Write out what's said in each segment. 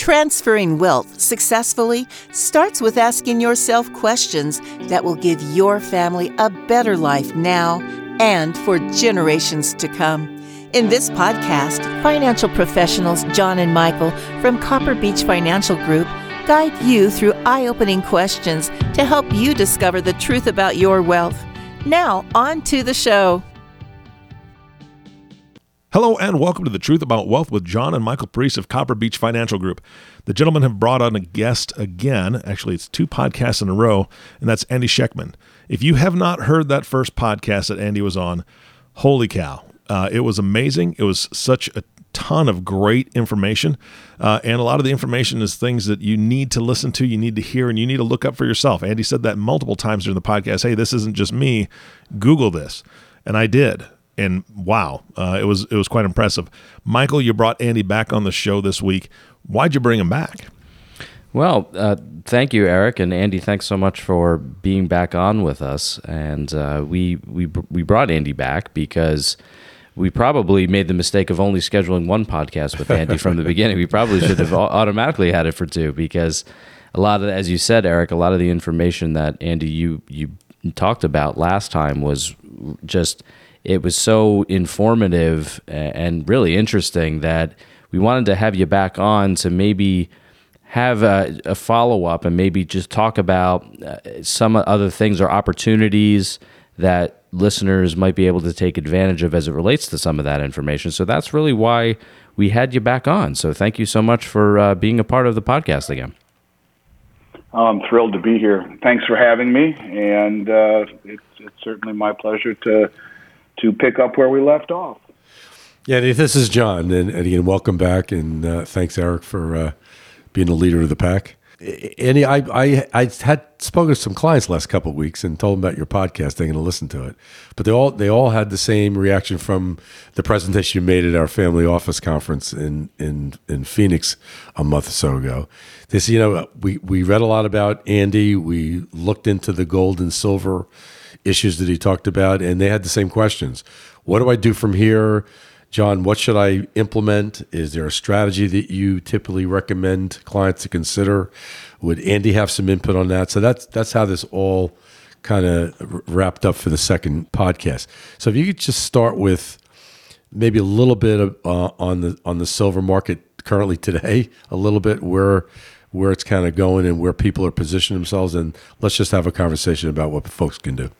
Transferring wealth successfully starts with asking yourself questions that will give your family a better life now and for generations to come. In this podcast, financial professionals John and Michael from Copper Beech Financial Group guide you through eye opening questions to help you discover the truth about your wealth. Now, on to the show. Hello and welcome to the Truth About Wealth with John and Michael Priest of Copper Beech Financial Group. The gentlemen have brought on a guest again. Actually, it's two podcasts in a row, and that's Andy Schectman. If you have not heard that first podcast that Andy was on, holy cow. Uh, it was amazing. It was such a ton of great information. Uh, and a lot of the information is things that you need to listen to, you need to hear, and you need to look up for yourself. Andy said that multiple times during the podcast hey, this isn't just me. Google this. And I did and wow, uh, it was it was quite impressive. Michael, you brought Andy back on the show this week. Why'd you bring him back? Well, uh, thank you, Eric and Andy. Thanks so much for being back on with us. And uh, we we we brought Andy back because we probably made the mistake of only scheduling one podcast with Andy from the beginning. We probably should have automatically had it for two because a lot of, as you said, Eric, a lot of the information that Andy you you talked about last time was just it was so informative and really interesting that we wanted to have you back on to maybe have a, a follow up and maybe just talk about uh, some other things or opportunities that listeners might be able to take advantage of as it relates to some of that information. So that's really why we had you back on. So thank you so much for uh, being a part of the podcast again. I'm thrilled to be here. Thanks for having me, and uh, it's, it's certainly my pleasure to to pick up where we left off. Yeah, this is John, and, and again, welcome back, and uh, thanks, Eric, for uh, being the leader of the pack. Andy, I, I, I had spoken to some clients last couple of weeks and told them about your podcast. They're going to listen to it, but they all they all had the same reaction from the presentation you made at our family office conference in in in Phoenix a month or so ago. They said, you know, we we read a lot about Andy. We looked into the gold and silver issues that he talked about, and they had the same questions. What do I do from here? John, what should I implement? Is there a strategy that you typically recommend clients to consider? Would Andy have some input on that? So that's that's how this all kind of wrapped up for the second podcast. So if you could just start with maybe a little bit of, uh, on the on the silver market currently today, a little bit where where it's kind of going and where people are positioning themselves, and let's just have a conversation about what folks can do.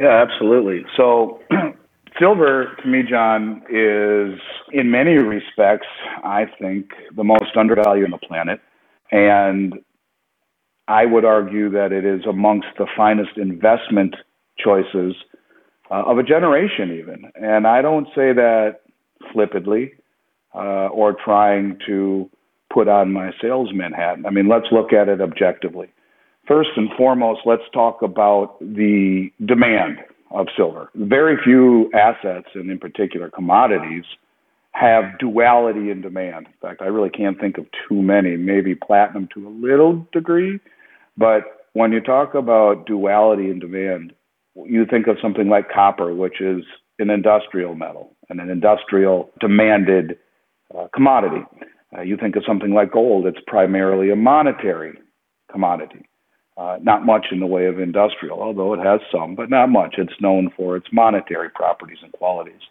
Yeah, absolutely. So, silver to me, John, is in many respects, I think, the most undervalued on the planet. And I would argue that it is amongst the finest investment choices uh, of a generation, even. And I don't say that flippantly uh, or trying to put on my salesman hat. I mean, let's look at it objectively. First and foremost, let's talk about the demand of silver. Very few assets, and in particular commodities, have duality in demand. In fact, I really can't think of too many, maybe platinum to a little degree. But when you talk about duality in demand, you think of something like copper, which is an industrial metal and an industrial demanded uh, commodity. Uh, you think of something like gold, it's primarily a monetary commodity. Uh, not much in the way of industrial, although it has some, but not much. It's known for its monetary properties and qualities.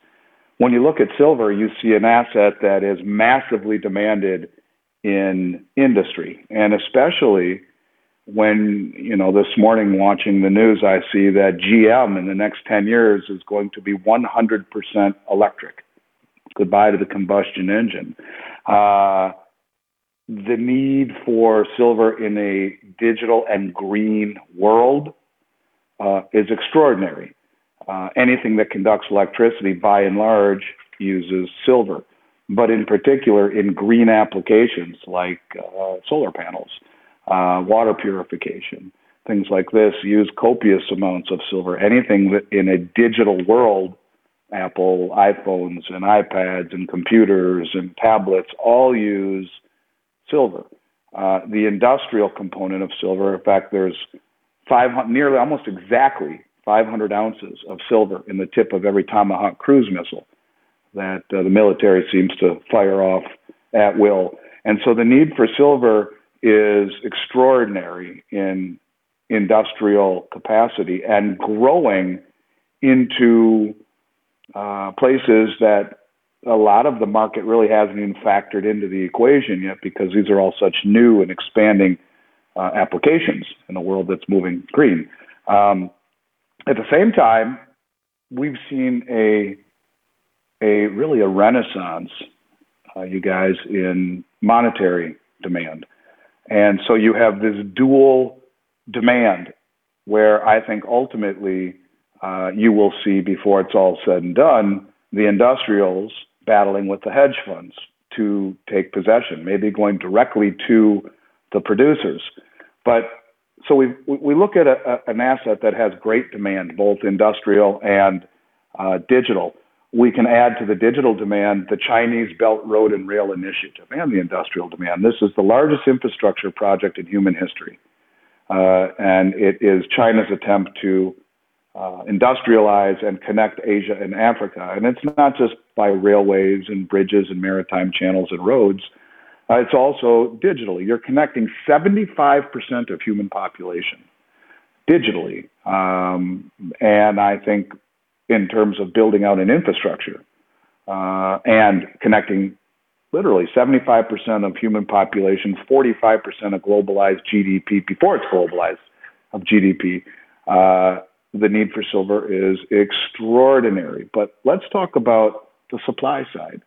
When you look at silver, you see an asset that is massively demanded in industry, and especially when you know this morning watching the news, I see that GM in the next 10 years is going to be 100% electric. Goodbye to the combustion engine. Uh, the need for silver in a digital and green world uh, is extraordinary. Uh, anything that conducts electricity, by and large, uses silver, but in particular in green applications like uh, solar panels, uh, water purification, things like this use copious amounts of silver. Anything that in a digital world, Apple iPhones and iPads and computers and tablets all use silver. Uh, the industrial component of silver, in fact, there's 500, nearly almost exactly 500 ounces of silver in the tip of every Tomahawk cruise missile that uh, the military seems to fire off at will. And so the need for silver is extraordinary in industrial capacity and growing into uh, places that a lot of the market really hasn't even factored into the equation yet because these are all such new and expanding uh, applications in a world that's moving green. Um, at the same time, we've seen a a really a renaissance, uh, you guys, in monetary demand, and so you have this dual demand where I think ultimately uh, you will see before it's all said and done the industrials battling with the hedge funds to take possession, maybe going directly to the producers. But so we we look at a, a, an asset that has great demand, both industrial and uh, digital. We can add to the digital demand the Chinese Belt Road and Rail Initiative and the industrial demand. This is the largest infrastructure project in human history, uh, and it is China's attempt to uh, industrialize and connect Asia and Africa. And it's not just by railways and bridges and maritime channels and roads. Uh, it's also digitally. You're connecting 75% of human population digitally. Um, and I think in terms of building out an infrastructure uh, and connecting literally 75% of human population, 45% of globalized GDP before it's globalized of GDP. Uh, the need for silver is extraordinary. But let's talk about the supply side.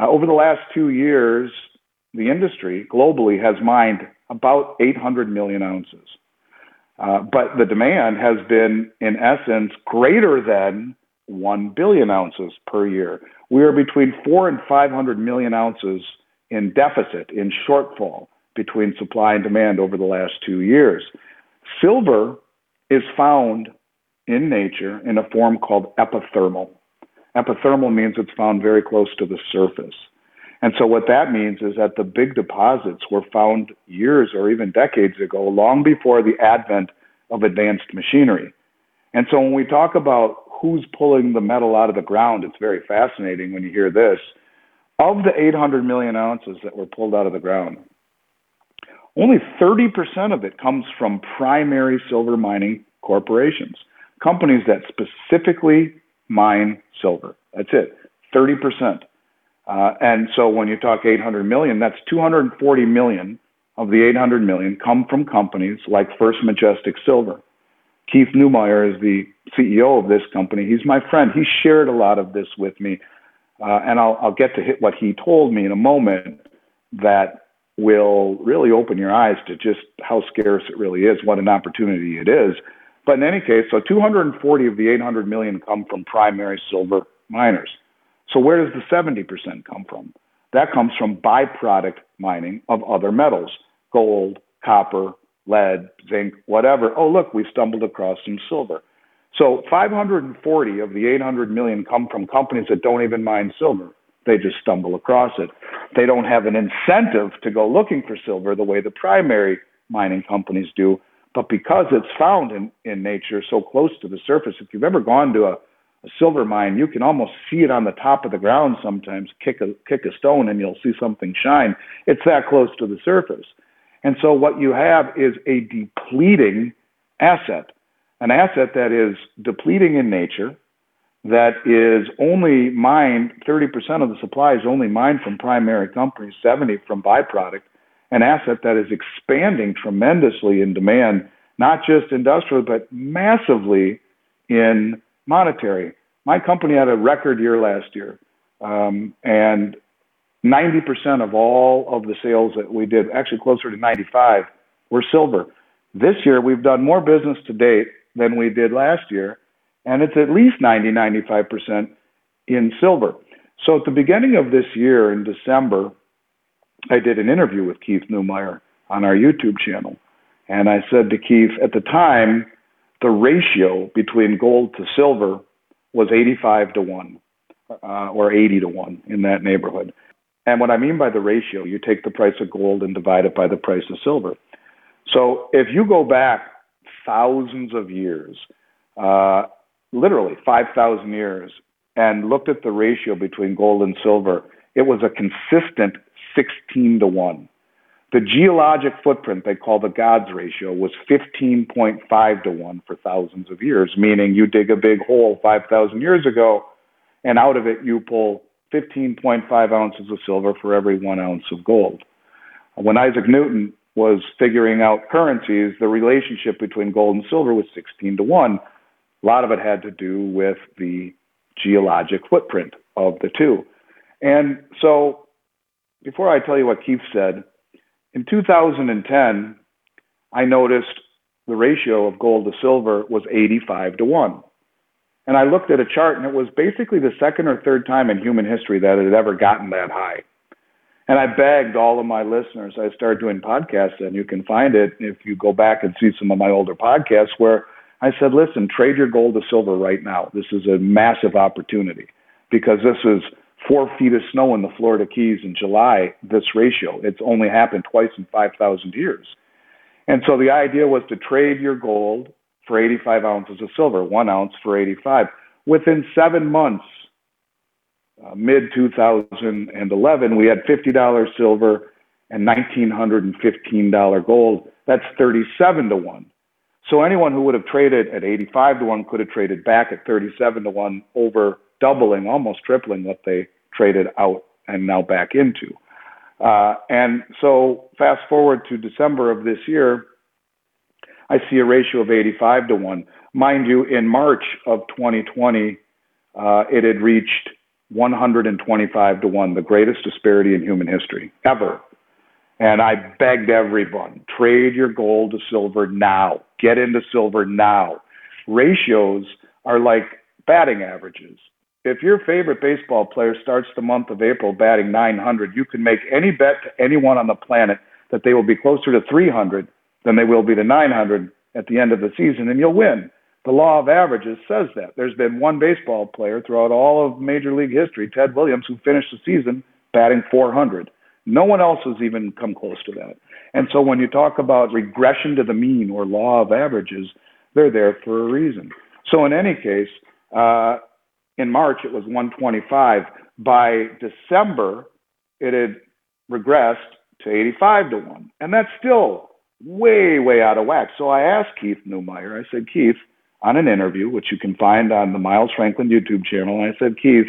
Uh, over the last two years, the industry globally has mined about 800 million ounces. Uh, but the demand has been, in essence, greater than 1 billion ounces per year. We are between 4 and 500 million ounces in deficit, in shortfall between supply and demand over the last two years. Silver is found in nature in a form called epithermal. Epithermal means it's found very close to the surface. And so what that means is that the big deposits were found years or even decades ago, long before the advent of advanced machinery. And so when we talk about who's pulling the metal out of the ground, it's very fascinating when you hear this. Of the 800 million ounces that were pulled out of the ground, only 30% of it comes from primary silver mining corporations companies that specifically mine silver. That's it, 30%. Uh, and so when you talk 800 million, that's 240 million of the 800 million come from companies like First Majestic Silver. Keith Neumeyer is the CEO of this company. He's my friend. He shared a lot of this with me, uh, and I'll, I'll get to hit what he told me in a moment. That will really open your eyes to just how scarce it really is, what an opportunity it is. But in any case, so 240 of the 800 million come from primary silver miners. So where does the 70% come from? That comes from byproduct mining of other metals, gold, copper, lead, zinc, whatever. Oh, look, we stumbled across some silver. So 540 of the 800 million come from companies that don't even mine silver. They just stumble across it. They don't have an incentive to go looking for silver the way the primary mining companies do. But because it's found in, in nature so close to the surface, if you've ever gone to a, a silver mine, you can almost see it on the top of the ground sometimes, kick a, kick a stone and you'll see something shine. It's that close to the surface. And so what you have is a depleting asset, an asset that is depleting in nature, that is only mined, 30% of the supply is only mined from primary companies, 70 from byproduct, an asset that is expanding tremendously in demand, not just industrial, but massively in monetary. My company had a record year last year, um, and 90% of all of the sales that we did, actually closer to 95, were silver. This year, we've done more business to date than we did last year, and it's at least 90, 95% in silver. So at the beginning of this year, in December, I did an interview with Keith Neumeyer on our YouTube channel. And I said to Keith, at the time, the ratio between gold to silver was 85 to 1 uh, or 80 to 1 in that neighborhood. And what I mean by the ratio, you take the price of gold and divide it by the price of silver. So if you go back thousands of years, uh, literally 5,000 years, and looked at the ratio between gold and silver, it was a consistent 16 to 1. The geologic footprint they call the God's ratio was 15.5 to 1 for thousands of years, meaning you dig a big hole 5,000 years ago, and out of it you pull 15.5 ounces of silver for every one ounce of gold. When Isaac Newton was figuring out currencies, the relationship between gold and silver was 16 to 1. A lot of it had to do with the geologic footprint of the two. And so, before I tell you what Keith said, in 2010, I noticed the ratio of gold to silver was 85 to 1. And I looked at a chart, and it was basically the second or third time in human history that it had ever gotten that high. And I begged all of my listeners, I started doing podcasts, and you can find it if you go back and see some of my older podcasts, where I said, listen, trade your gold to silver right now. This is a massive opportunity because this is four feet of snow in the Florida Keys in July, this ratio. It's only happened twice in 5,000 years. And so the idea was to trade your gold for 85 ounces of silver, one ounce for 85. Within seven months, uh, mid 2011, we had $50 silver and $1,915 gold. That's 37 to 1. So anyone who would have traded at 85 to 1 could have traded back at 37 to 1 over doubling, almost tripling what they traded out and now back into. Uh, and so fast forward to December of this year, I see a ratio of 85 to 1. Mind you, in March of 2020, uh, it had reached 125 to 1, the greatest disparity in human history ever. And I begged everyone trade your gold to silver now, get into silver now. Ratios are like batting averages if your favorite baseball player starts the month of April batting 900, you can make any bet to anyone on the planet that they will be closer to 300 than they will be to 900 at the end of the season, and you'll win. The law of averages says that. There's been one baseball player throughout all of Major League history, Ted Williams, who finished the season batting 400. No one else has even come close to that. And so when you talk about regression to the mean or law of averages, they're there for a reason. So in any case, uh, in March, it was 125. By December, it had regressed to 85 to 1. And that's still way, way out of whack. So I asked Keith Neumeyer, I said, Keith, on an interview, which you can find on the Miles Franklin YouTube channel, I said, Keith,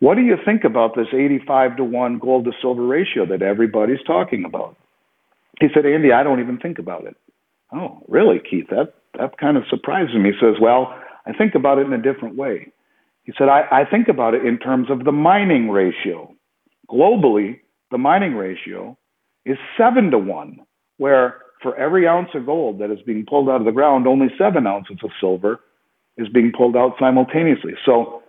what do you think about this 85 to 1 gold to silver ratio that everybody's talking about? He said, Andy, I don't even think about it. Oh, really, Keith? That that kind of surprises me. He says, Well, I think about it in a different way. He said, I, I think about it in terms of the mining ratio. Globally, the mining ratio is seven to one, where for every ounce of gold that is being pulled out of the ground, only seven ounces of silver is being pulled out simultaneously. So,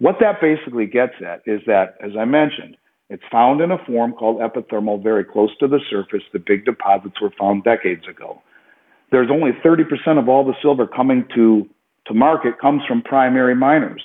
what that basically gets at is that, as I mentioned, it's found in a form called epithermal, very close to the surface. The big deposits were found decades ago. There's only 30% of all the silver coming to, to market comes from primary miners.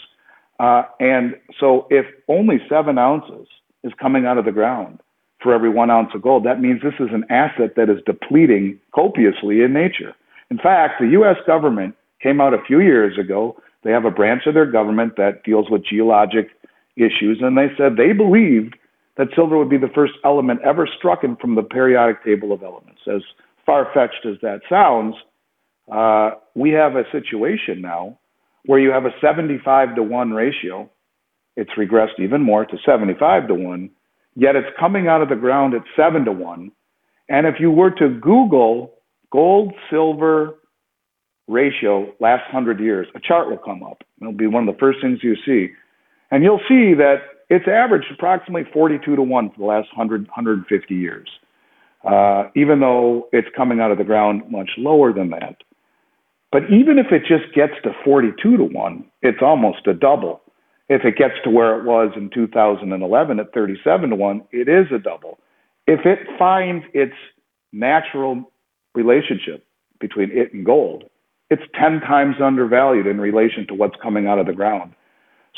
Uh, and so if only seven ounces is coming out of the ground for every one ounce of gold, that means this is an asset that is depleting copiously in nature. In fact, the U.S. government came out a few years ago. They have a branch of their government that deals with geologic issues, and they said they believed that silver would be the first element ever struck in from the periodic table of elements. As far fetched as that sounds, uh, we have a situation now where you have a 75 to 1 ratio. It's regressed even more to 75 to 1, yet it's coming out of the ground at 7 to 1. And if you were to Google gold silver ratio last 100 years, a chart will come up. It'll be one of the first things you see. And you'll see that it's averaged approximately 42 to 1 for the last 100, 150 years, uh, even though it's coming out of the ground much lower than that. But even if it just gets to 42 to 1, it's almost a double. If it gets to where it was in 2011 at 37 to 1, it is a double. If it finds its natural relationship between it and gold, it's 10 times undervalued in relation to what's coming out of the ground.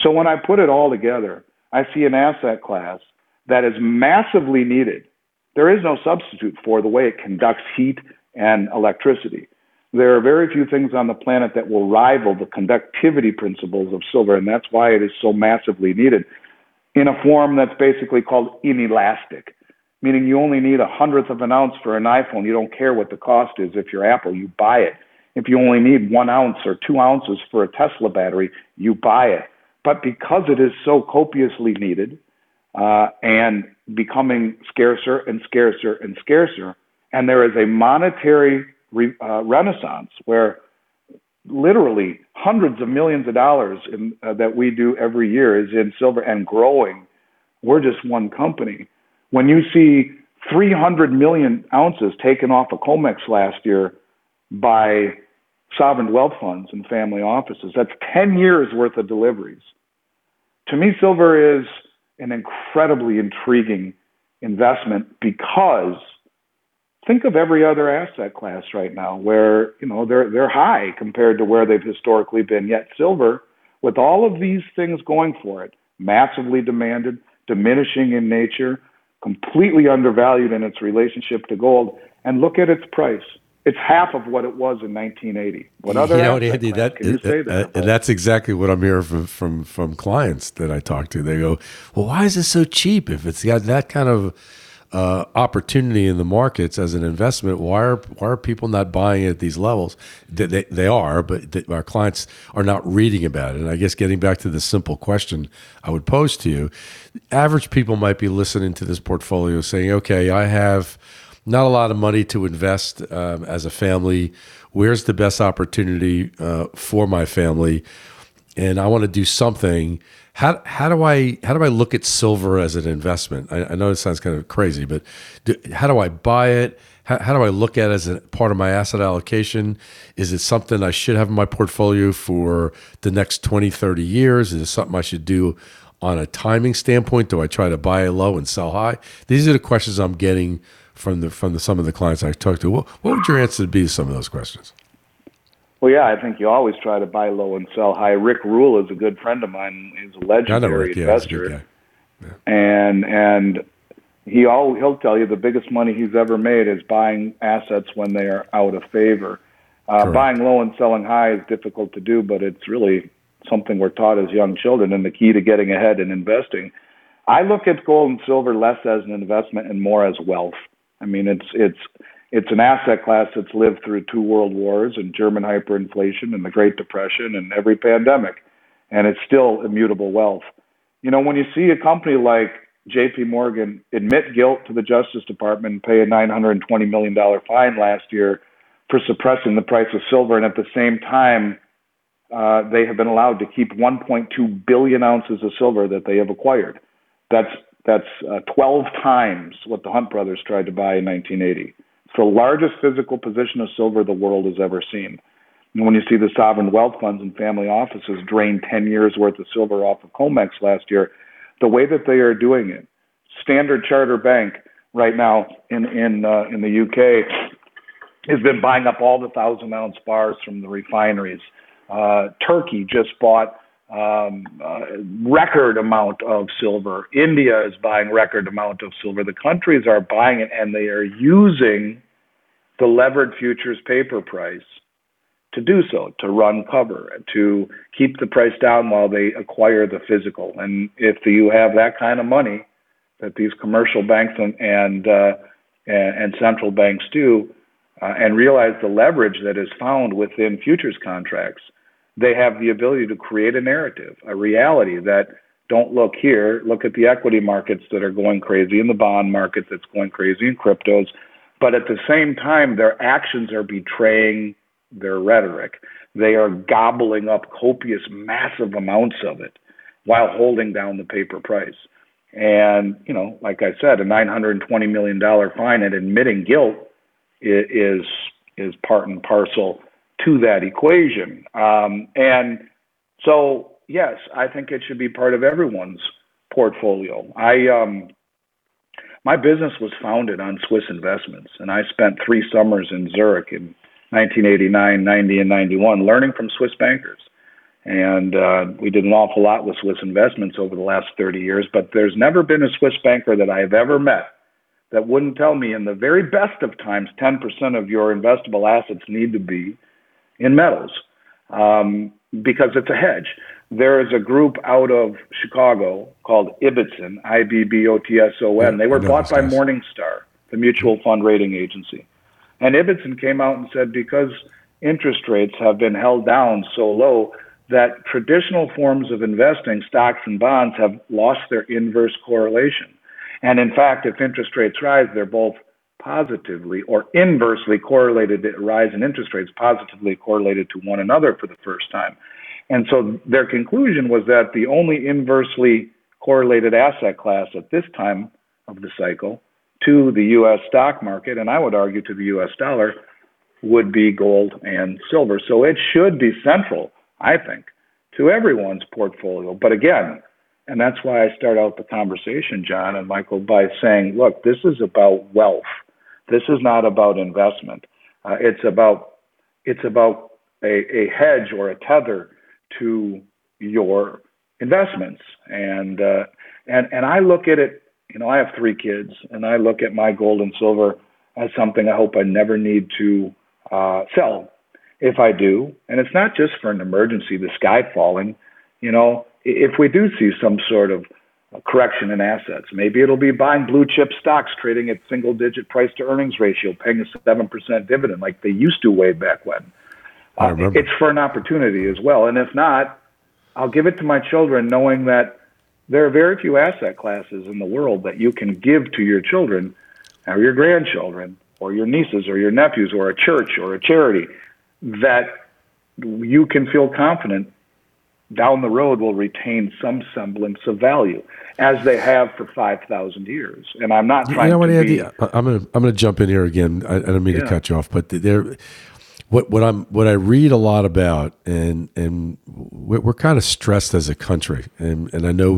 So when I put it all together, I see an asset class that is massively needed. There is no substitute for the way it conducts heat and electricity. There are very few things on the planet that will rival the conductivity principles of silver, and that's why it is so massively needed. in a form that's basically called inelastic, meaning you only need a hundredth of an ounce for an iPhone. You don't care what the cost is. If you're Apple, you buy it. If you only need one ounce or two ounces for a Tesla battery, you buy it. But because it is so copiously needed uh, and becoming scarcer and scarcer and scarcer, and there is a monetary re- uh, renaissance where literally hundreds of millions of dollars in, uh, that we do every year is in silver and growing. We're just one company. When you see 300 million ounces taken off of COMEX last year by sovereign wealth funds and family offices, that's 10 years worth of deliveries. To me, silver is an incredibly intriguing investment because think of every other asset class right now where you know they're they're high compared to where they've historically been yet silver with all of these things going for it massively demanded diminishing in nature completely undervalued in its relationship to gold and look at its price it's half of what it was in 1980 what other you know, Andy, class that, can you say uh, that and that's exactly what I'm hearing from, from from clients that I talk to. They go, "Well, why is this so cheap? If it's got that kind of uh, opportunity in the markets as an investment, why are why are people not buying at these levels? They, they, they are, but they, our clients are not reading about it. And I guess getting back to the simple question I would pose to you, average people might be listening to this portfolio saying, "Okay, I have." Not a lot of money to invest um, as a family. Where's the best opportunity uh, for my family? And I want to do something how how do I how do I look at silver as an investment? I, I know it sounds kind of crazy, but do, how do I buy it? How, how do I look at it as a part of my asset allocation? Is it something I should have in my portfolio for the next 20, 30 years? Is it something I should do on a timing standpoint? Do I try to buy low and sell high? These are the questions I'm getting from the from the, some of the clients I talked to. What, what would your answer be to some of those questions? Well, yeah, I think you always try to buy low and sell high. Rick Rule is a good friend of mine. He's a legendary Rick, yeah, investor, yeah. and and he all he'll tell you the biggest money he's ever made is buying assets when they are out of favor. Uh, buying low and selling high is difficult to do, but it's really something we're taught as young children, and the key to getting ahead in investing. I look at gold and silver less as an investment and more as wealth. I mean, it's it's it's an asset class that's lived through two world wars and German hyperinflation and the Great Depression and every pandemic, and it's still immutable wealth. You know, when you see a company like J.P. Morgan admit guilt to the Justice Department and pay a $920 million fine last year for suppressing the price of silver, and at the same time, uh, they have been allowed to keep 1.2 billion ounces of silver that they have acquired. That's that's uh, 12 times what the Hunt brothers tried to buy in 1980. It's the largest physical position of silver the world has ever seen. And when you see the sovereign wealth funds and family offices drain 10 years worth of silver off of COMEX last year, the way that they are doing it, Standard Charter Bank right now in in uh, in the UK has been buying up all the thousand ounce bars from the refineries. Uh, Turkey just bought um, uh, record amount of silver. India is buying record amount of silver. The countries are buying it, and they are using the levered futures paper price to do so, to run cover, to keep the price down while they acquire the physical. And if you have that kind of money that these commercial banks and and uh, and, and central banks do, uh, and realize the leverage that is found within futures contracts they have the ability to create a narrative, a reality that don't look here, look at the equity markets that are going crazy, and the bond market that's going crazy, in cryptos. But at the same time, their actions are betraying their rhetoric. They are gobbling up copious, massive amounts of it while holding down the paper price. And, you know, like I said, a $920 million fine and admitting guilt is, is part and parcel to that equation. Um, and so, yes, I think it should be part of everyone's portfolio. I um, my business was founded on Swiss investments, and I spent three summers in Zurich in 1989, 90, and 91 learning from Swiss bankers. And uh, we did an awful lot with Swiss investments over the last 30 years, but there's never been a Swiss banker that I have ever met that wouldn't tell me in the very best of times 10% of your investable assets need to be in metals um, because it's a hedge. there is a group out of Chicago called Ibbotson, I B B O T S O N. They were bought by. Morningstar, the mutual fund rating agency. And Ibbotson came out and said because interest rates have been held down so low that traditional forms of investing, stocks and bonds, have lost their inverse correlation. And in fact, if interest rates rise, they're both positively or inversely correlated to rise in interest rates, positively correlated to one another for the first time. And so their conclusion was that the only inversely correlated asset class at this time of the cycle to the US stock market, and I would argue to the US dollar, would be gold and silver. So it should be central, I think, to everyone's portfolio. But again, and that's why I start out the conversation, John and Michael, by saying, look, this is about wealth. This is not about investment. Uh, it's about it's about a, a hedge or a tether to your investments. And uh, and and I look at it. You know, I have three kids, and I look at my gold and silver as something I hope I never need to uh, sell. If I do, and it's not just for an emergency, the sky falling. You know, if we do see some sort of correction in assets, maybe it'll be buying blue chip stocks trading at single digit price to earnings ratio, paying a 7% dividend like they used to way back when. I Uh, it's for an opportunity as well. And if not, I'll give it to my children knowing that there are very few asset classes in the world that you can give to your children or your grandchildren or your nieces or your nephews or a church or a charity that you can feel confident down the road will retain some semblance of value as they have for 5,000 years. And I'm not You trying know what, to Andy? be I'm gonna I'm gonna jump in here again. I, I don't mean to cut you off, but there, what what I'm what I read a lot about, and and we're, we're kind of stressed as a country, and and I know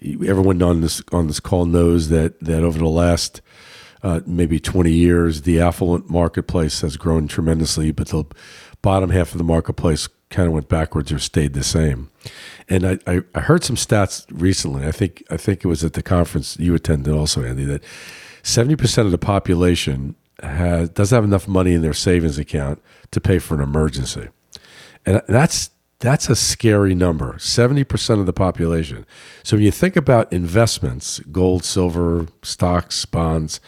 we, everyone on this on this call knows that that over the last uh, maybe 20 years, the affluent marketplace has grown tremendously, but the bottom half of the marketplace kind of went backwards or stayed the same. And I, I, I heard some stats recently. I think I think it was at the conference you attended also, Andy, that 70% of the population has doesn't have enough money in their savings account to pay for an emergency. And that's that's a scary number. 70% of the population. So when you think about investments, gold, silver, stocks, bonds,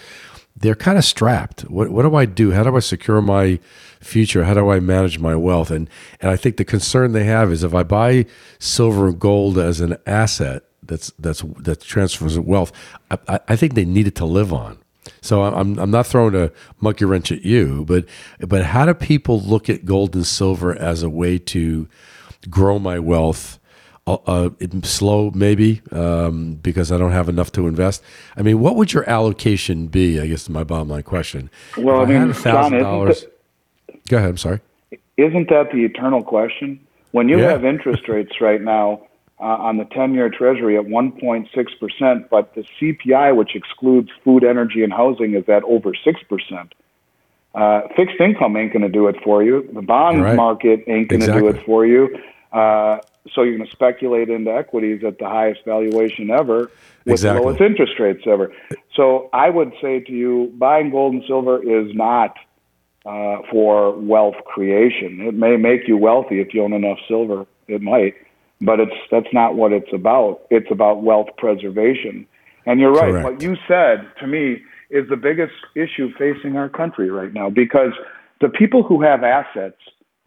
they're kind of strapped. What what do I do? How do I secure my future? How do I manage my wealth? And and I think the concern they have is if I buy silver and gold as an asset that's that's that transfers wealth, I, I- think they need it to live on. So I'm I'm not throwing a monkey wrench at you, but but how do people look at gold and silver as a way to grow my wealth? Uh, uh, slow maybe um, because I don't have enough to invest. I mean, what would your allocation be? I guess is my bottom line question. Well, If I mean, isn't $1,000 Go ahead. I'm sorry. Isn't that the eternal question? When you Yeah. have interest rates right now uh, on the 10 year Treasury at 1.6%, but the CPI, which excludes food, energy, and housing, is at over 6%. Uh, fixed income ain't going to do it for you. The bond right. market ain't going to Exactly. do it for you. Uh, so you're going to speculate into equities at the highest valuation ever with Exactly. the lowest interest rates ever. So I would say to you, buying gold and silver is not uh, for wealth creation. It may make you wealthy if you own enough silver. It might, but it's that's not what it's about. It's about wealth preservation. And you're right. Correct. What you said to me is the biggest issue facing our country right now because the people who have assets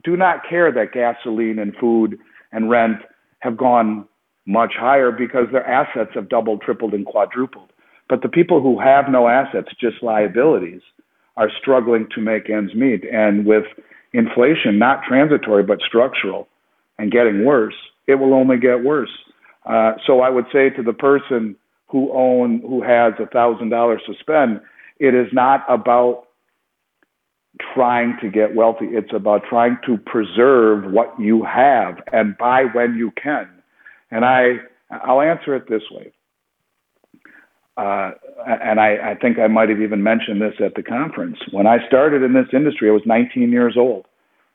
do not care that gasoline and food and rent have gone much higher because their assets have doubled, tripled, and quadrupled. But the people who have no assets, just liabilities, are struggling to make ends meet. And with inflation, not transitory but structural, and getting worse, it will only get worse. Uh, so I would say to the person who own who has a thousand dollars to spend, it is not about trying to get wealthy. It's about trying to preserve what you have and buy when you can. And I I'll answer it this way. Uh, and I, I think I might have even mentioned this at the conference. When I started in this industry, I was 19 years old,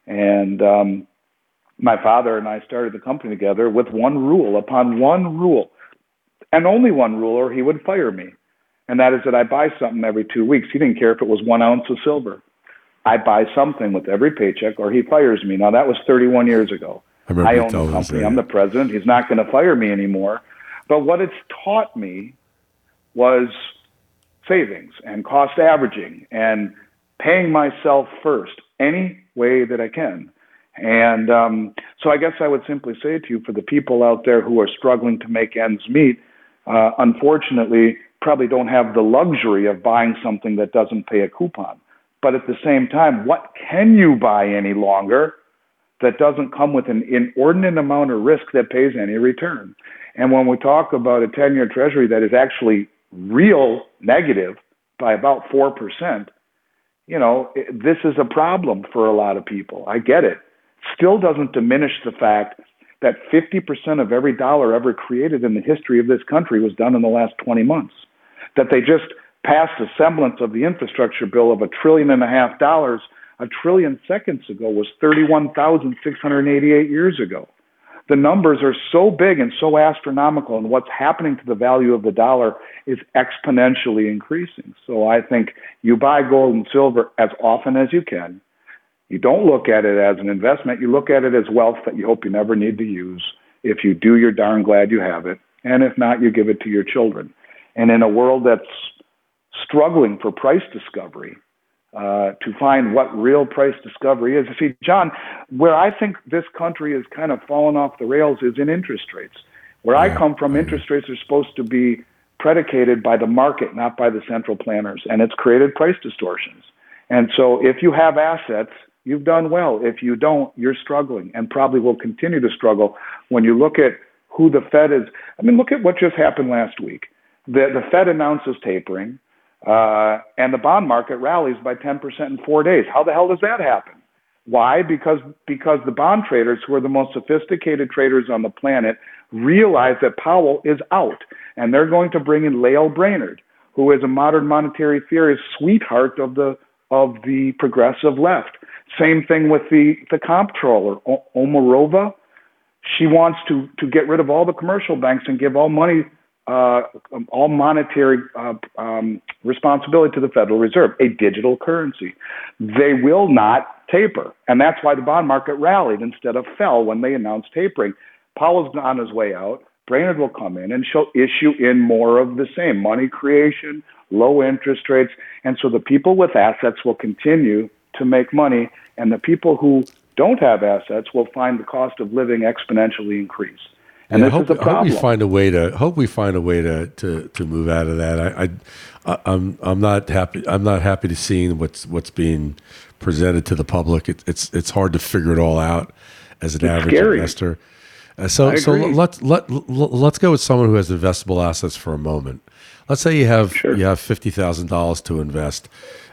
and um, my father and I started the company together with one rule. Upon one rule, and only one rule, or he would fire me, and that is that I buy something every two weeks. He didn't care if it was one ounce of silver. I buy something with every paycheck, or he fires me. Now that was 31 years ago. I, I own the company. That. I'm the president. He's not going to fire me anymore. But what it's taught me was savings and cost averaging and paying myself first any way that I can. And um, so I guess I would simply say to you, for the people out there who are struggling to make ends meet, uh, unfortunately, probably don't have the luxury of buying something that doesn't pay a coupon. But at the same time, what can you buy any longer that doesn't come with an inordinate amount of risk that pays any return? And when we talk about a 10 year treasury that is actually real negative by about 4%, you know, this is a problem for a lot of people. I get it. Still doesn't diminish the fact that 50% of every dollar ever created in the history of this country was done in the last 20 months. That they just passed a semblance of the infrastructure bill of a trillion and a half dollars a trillion seconds ago was 31,688 years ago. The numbers are so big and so astronomical, and what's happening to the value of the dollar is exponentially increasing. So I think you buy gold and silver as often as you can. You don't look at it as an investment, you look at it as wealth that you hope you never need to use. If you do, you're darn glad you have it. And if not, you give it to your children. And in a world that's struggling for price discovery, uh, to find what real price discovery is. You see, John, where I think this country is kind of fallen off the rails is in interest rates. Where I come from, interest rates are supposed to be predicated by the market, not by the central planners, and it's created price distortions. And so, if you have assets, you've done well. If you don't, you're struggling, and probably will continue to struggle. When you look at who the Fed is, I mean, look at what just happened last week. The the Fed announces tapering. Uh, and the bond market rallies by 10% in four days. How the hell does that happen? Why? Because because the bond traders, who are the most sophisticated traders on the planet, realize that Powell is out, and they're going to bring in Lael Brainard, who is a modern monetary theorist sweetheart of the of the progressive left. Same thing with the the comptroller o- Omarova. She wants to to get rid of all the commercial banks and give all money uh, all monetary uh, um, responsibility to the Federal Reserve, a digital currency. They will not taper. And that's why the bond market rallied instead of fell when they announced tapering. Powell's on his way out. Brainard will come in and she'll issue in more of the same money creation, low interest rates. And so the people with assets will continue to make money, and the people who don't have assets will find the cost of living exponentially increase. And Yeah, hope, is a problem. hope we find a way to hope we find a way to to, to move out of that. I, I I'm I'm not happy. I'm not happy to seeing what's what's being presented to the public. It, it's it's hard to figure it all out as an average scary. investor. Uh, so so let's let, let let's go with someone who has investable assets for a moment. Let's say you have Sure. you have fifty thousand dollars to invest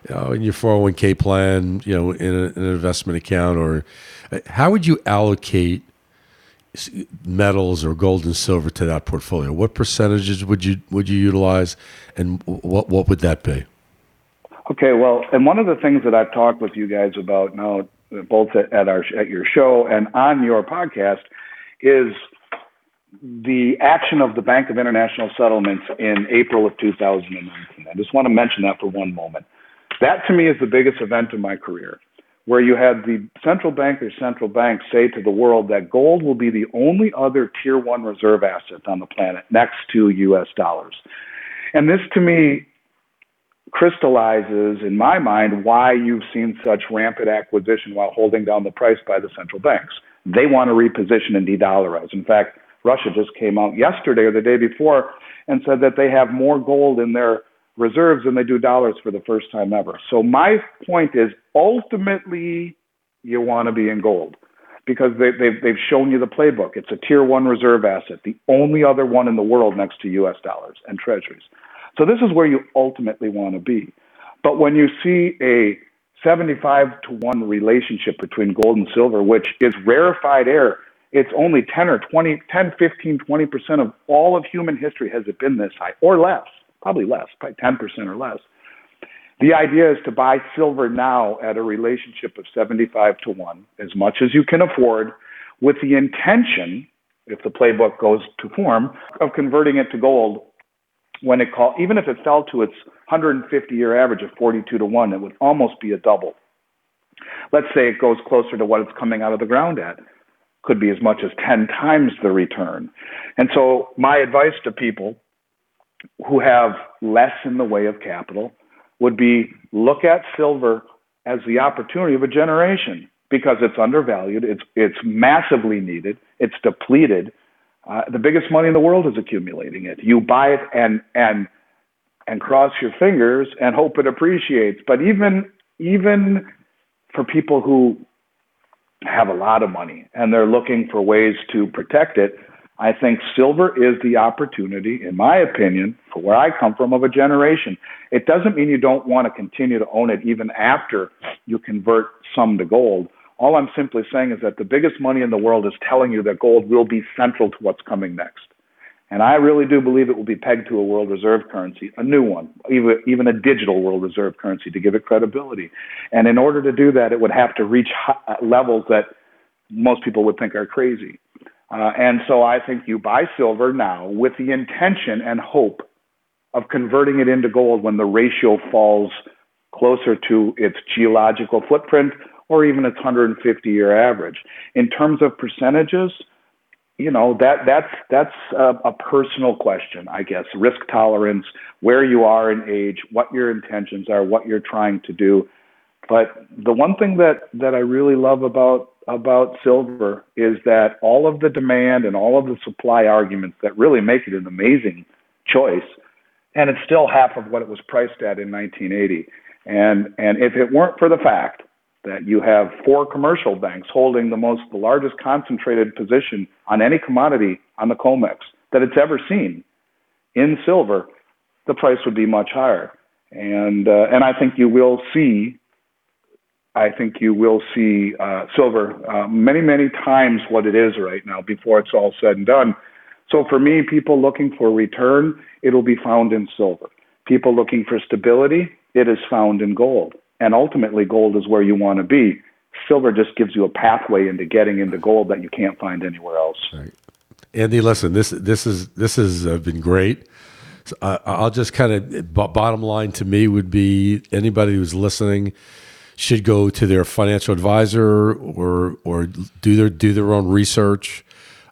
you know, in your four hundred one k plan, you know, in, a, in an investment account, or uh, how would you allocate metals or gold and silver to that portfolio? What percentages would you would you utilize, and what what would that be? Okay, well, and one of the things that I've talked with you guys about now, both at, our at your show and on your podcast, is the action of the Bank of International Settlements in April of 2019. I just want to mention that for one moment. That to me is the biggest event in my career, where you had the central bankers, central banks say to the world that gold will be the only other tier one reserve asset on the planet next to U.S. dollars. And this to me crystallizes in my mind why you've seen such rampant acquisition while holding down the price by the central banks. They want to reposition and de-dollarize. In fact, Russia just came out yesterday or the day before and said that they have more gold in their reserves than they do dollars for the first time ever. So my point is ultimately you want to be in gold because they, they've, they've shown you the playbook. It's a tier one reserve asset, the only other one in the world next to US dollars and treasuries. So this is where you ultimately want to be. But when you see a 75 to 1 relationship between gold and silver, which is rarefied air, it's only 10 or 20, 10, 15, 20% of all of human history has it been this high, or less, probably less, probably 10% or less. The idea is to buy silver now at a relationship of 75 to 1, as much as you can afford, with the intention, if the playbook goes to form, of converting it to gold when it call even if it fell to its 150 year average of 42 to 1 it would almost be a double let's say it goes closer to what it's coming out of the ground at could be as much as 10 times the return. And so, my advice to people who have less in the way of capital would be look at silver as the opportunity of a generation because it's undervalued, it's, it's massively needed, it's depleted. Uh, the biggest money in the world is accumulating it. You buy it and, and, and cross your fingers and hope it appreciates. But even, even for people who have a lot of money and they're looking for ways to protect it. I think silver is the opportunity, in my opinion, for where I come from, of a generation. It doesn't mean you don't want to continue to own it even after you convert some to gold. All I'm simply saying is that the biggest money in the world is telling you that gold will be central to what's coming next. And I really do believe it will be pegged to a world reserve currency, a new one, even, even a digital world reserve currency to give it credibility. And in order to do that, it would have to reach levels that most people would think are crazy. Uh, and so I think you buy silver now with the intention and hope of converting it into gold when the ratio falls closer to its geological footprint or even its 150 year average. In terms of percentages, you know that that's that's a, a, personal question i guess risk tolerance where you are in age what your intentions are what you're trying to do but the one thing that that i really love about about silver is that all of the demand and all of the supply arguments that really make it an amazing choice and it's still half of what it was priced at in 1980 and and if it weren't for the fact that you have four commercial banks holding the most, the largest concentrated position on any commodity on the COMEX that it's ever seen in silver, the price would be much higher. And uh, and I think you will see, I think you will see uh, silver uh, many many times what it is right now before it's all said and done. So for me, people looking for return, it'll be found in silver. People looking for stability, it is found in gold and ultimately gold is where you want to be. Silver just gives you a pathway into getting into gold that you can't find anywhere else. Right. Andy, listen, this this is this has uh, been great. So, uh, I'll just kind of bottom line to me would be anybody who's listening should go to their financial advisor or or do their do their own research,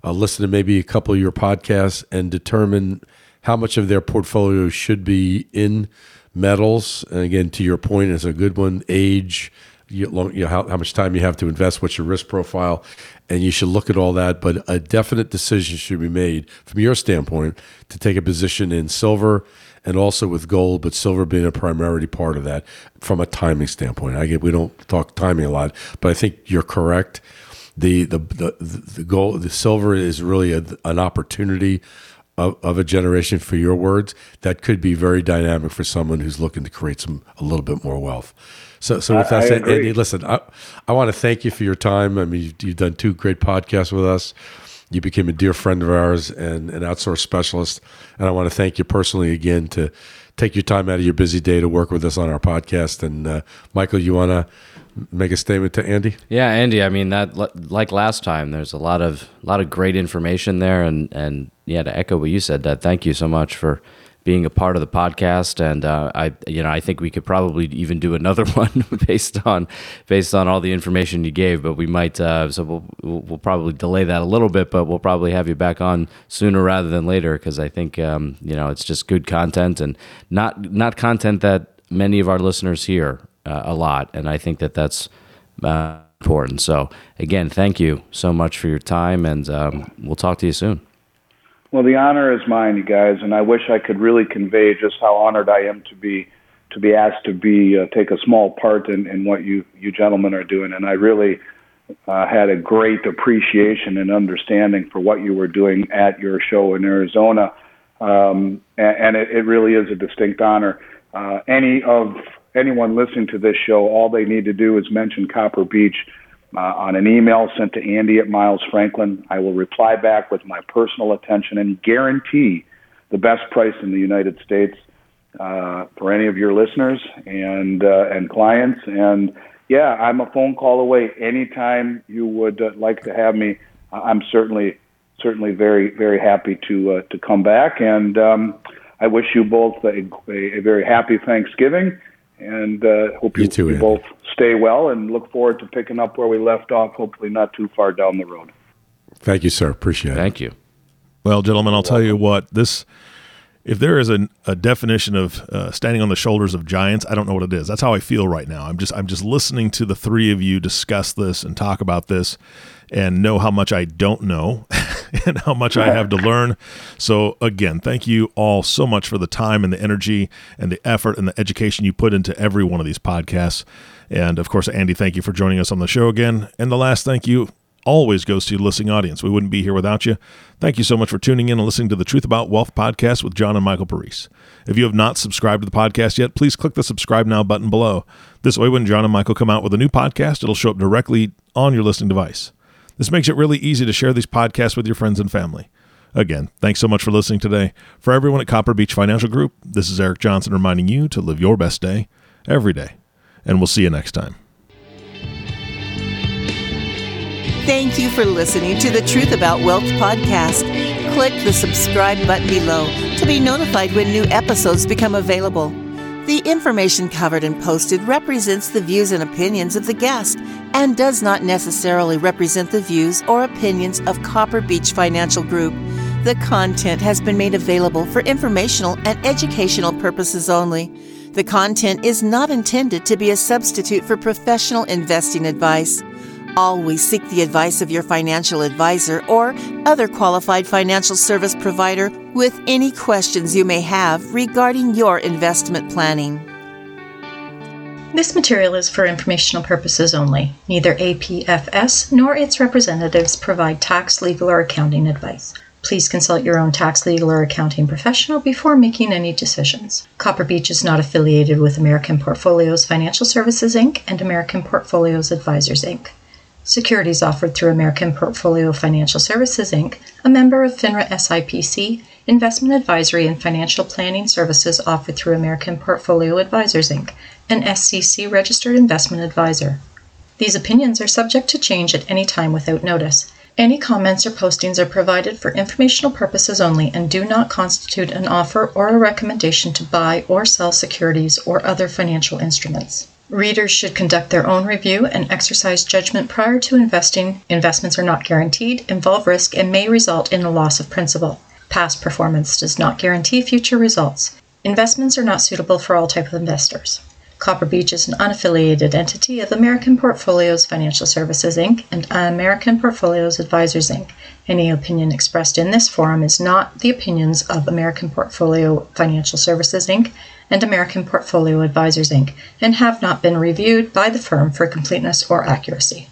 uh, listen to maybe a couple of your podcasts, and determine how much of their portfolio should be in metals. And again, to your point, is a good one. Age, you know, how, how much time you have to invest, what's your risk profile, and you should look at all that. But a definite decision should be made from your standpoint to take a position in silver and also with gold, but silver being a priority part of that from a timing standpoint. I get we don't talk timing a lot, but I think you're correct. The the the, the gold, the silver is really a, an opportunity of, of a generation, for your words, that could be very dynamic for someone who's looking to create some a little bit more wealth. So, so with that said, Andy, listen, I, I want to thank you for your time. I mean, you've, you've done two great podcasts with us. You became a dear friend of ours and an outsource specialist. And I want to thank you personally again to take your time out of your busy day to work with us on our podcast. And uh, Michael, you want to make a statement to Andy? Yeah, Andy. I mean that like last time. There's a lot of a lot of great information there, and and yeah, to echo what you said, that thank you so much for being a part of the podcast. And uh, I, you know, I think we could probably even do another one based on based on all the information you gave. But we might, uh, so we'll we'll probably delay that a little bit, but we'll probably have you back on sooner rather than later because I think um, you know it's just good content and not not content that many of our listeners hear uh, a lot, and I think that that's uh, important. So again, thank you so much for your time, and um, we'll talk to you soon. Well, the honor is mine, you guys, and I wish I could really convey just how honored I am to be to be asked to be uh, take a small part in, in what you you gentlemen are doing, and I really. Uh, had a great appreciation and understanding for what you were doing at your show in Arizona, um, and, and it, it really is a distinct honor. Uh, any of anyone listening to this show, all they need to do is mention Copper Beech uh, on an email sent to Andy at Miles Franklin. I will reply back with my personal attention and guarantee the best price in the United States uh, for any of your listeners and uh, and clients. And yeah, I'm a phone call away. Anytime you would uh, like to have me, I'm certainly certainly very very happy to uh, to come back. And um, I wish you both a, a, a very happy Thanksgiving and uh, hope you, you, too, both stay well and look forward to picking up where we left off, hopefully not too far down the road. Thank you, sir. Appreciate it. Thank you. Well, gentlemen, I'll tell you what this. If there is a, a definition of uh, standing on the shoulders of giants, I don't know what it is. That's how I feel right now. I'm just I'm just listening to the three of you discuss this and talk about this, and know how much I don't know and how much I have to learn. So again, thank you all so much for the time and the energy and the effort and the education you put into every one of these podcasts. And of course, Andy, thank you for joining us on the show again. And the last thank you always goes to the listening audience. We wouldn't be here without you. Thank you so much for tuning in and listening to the Truth About Wealth podcast with John and Michael Parise. If you have not subscribed to the podcast yet, please click the subscribe now button below. This way, when John and Michael come out with a new podcast, it'll show up directly on your listening device. This makes it really easy to share these podcasts with your friends and family. Again, thanks so much for listening today. For everyone at Copper Beech Financial Group, this is Eric Johnson reminding you to live your best day every day. And we'll see you next time. Thank you for listening to the Truth About Wealth podcast. Click the subscribe button below to be notified when new episodes become available. The information covered and posted represents the views and opinions of the guest and does not necessarily represent the views or opinions of Copper Beech Financial Group. The content has been made available for informational and educational purposes only. The content is not intended to be a substitute for professional investing advice. Always seek the advice of your financial advisor or other qualified financial service provider with any questions you may have regarding your investment planning. This material is for informational purposes only. Neither APFS nor its representatives provide tax, legal, or accounting advice. Please consult your own tax, legal, or accounting professional before making any decisions. Copper Beech is not affiliated with American Portfolios Financial Services Inc. and American Portfolios Advisors Inc. Securities offered through American Portfolio Financial Services Inc., a member of FINRA SIPC, investment advisory and financial planning services offered through American Portfolio Advisors Inc., an SEC registered investment advisor. These opinions are subject to change at any time without notice. Any comments or postings are provided for informational purposes only and do not constitute an offer or a recommendation to buy or sell securities or other financial instruments. Readers should conduct their own review and exercise judgment prior to investing. Investments are not guaranteed, involve risk, and may result in a loss of principal. Past performance does not guarantee future results. Investments are not suitable for all type of investors. Copper Beech is an unaffiliated entity of American Portfolios Financial Services Inc. and American Portfolios Advisors Inc. Any opinion expressed in this forum is not the opinions of American Portfolio Financial Services Inc. and American Portfolio Advisors Inc. and have not been reviewed by the firm for completeness or accuracy.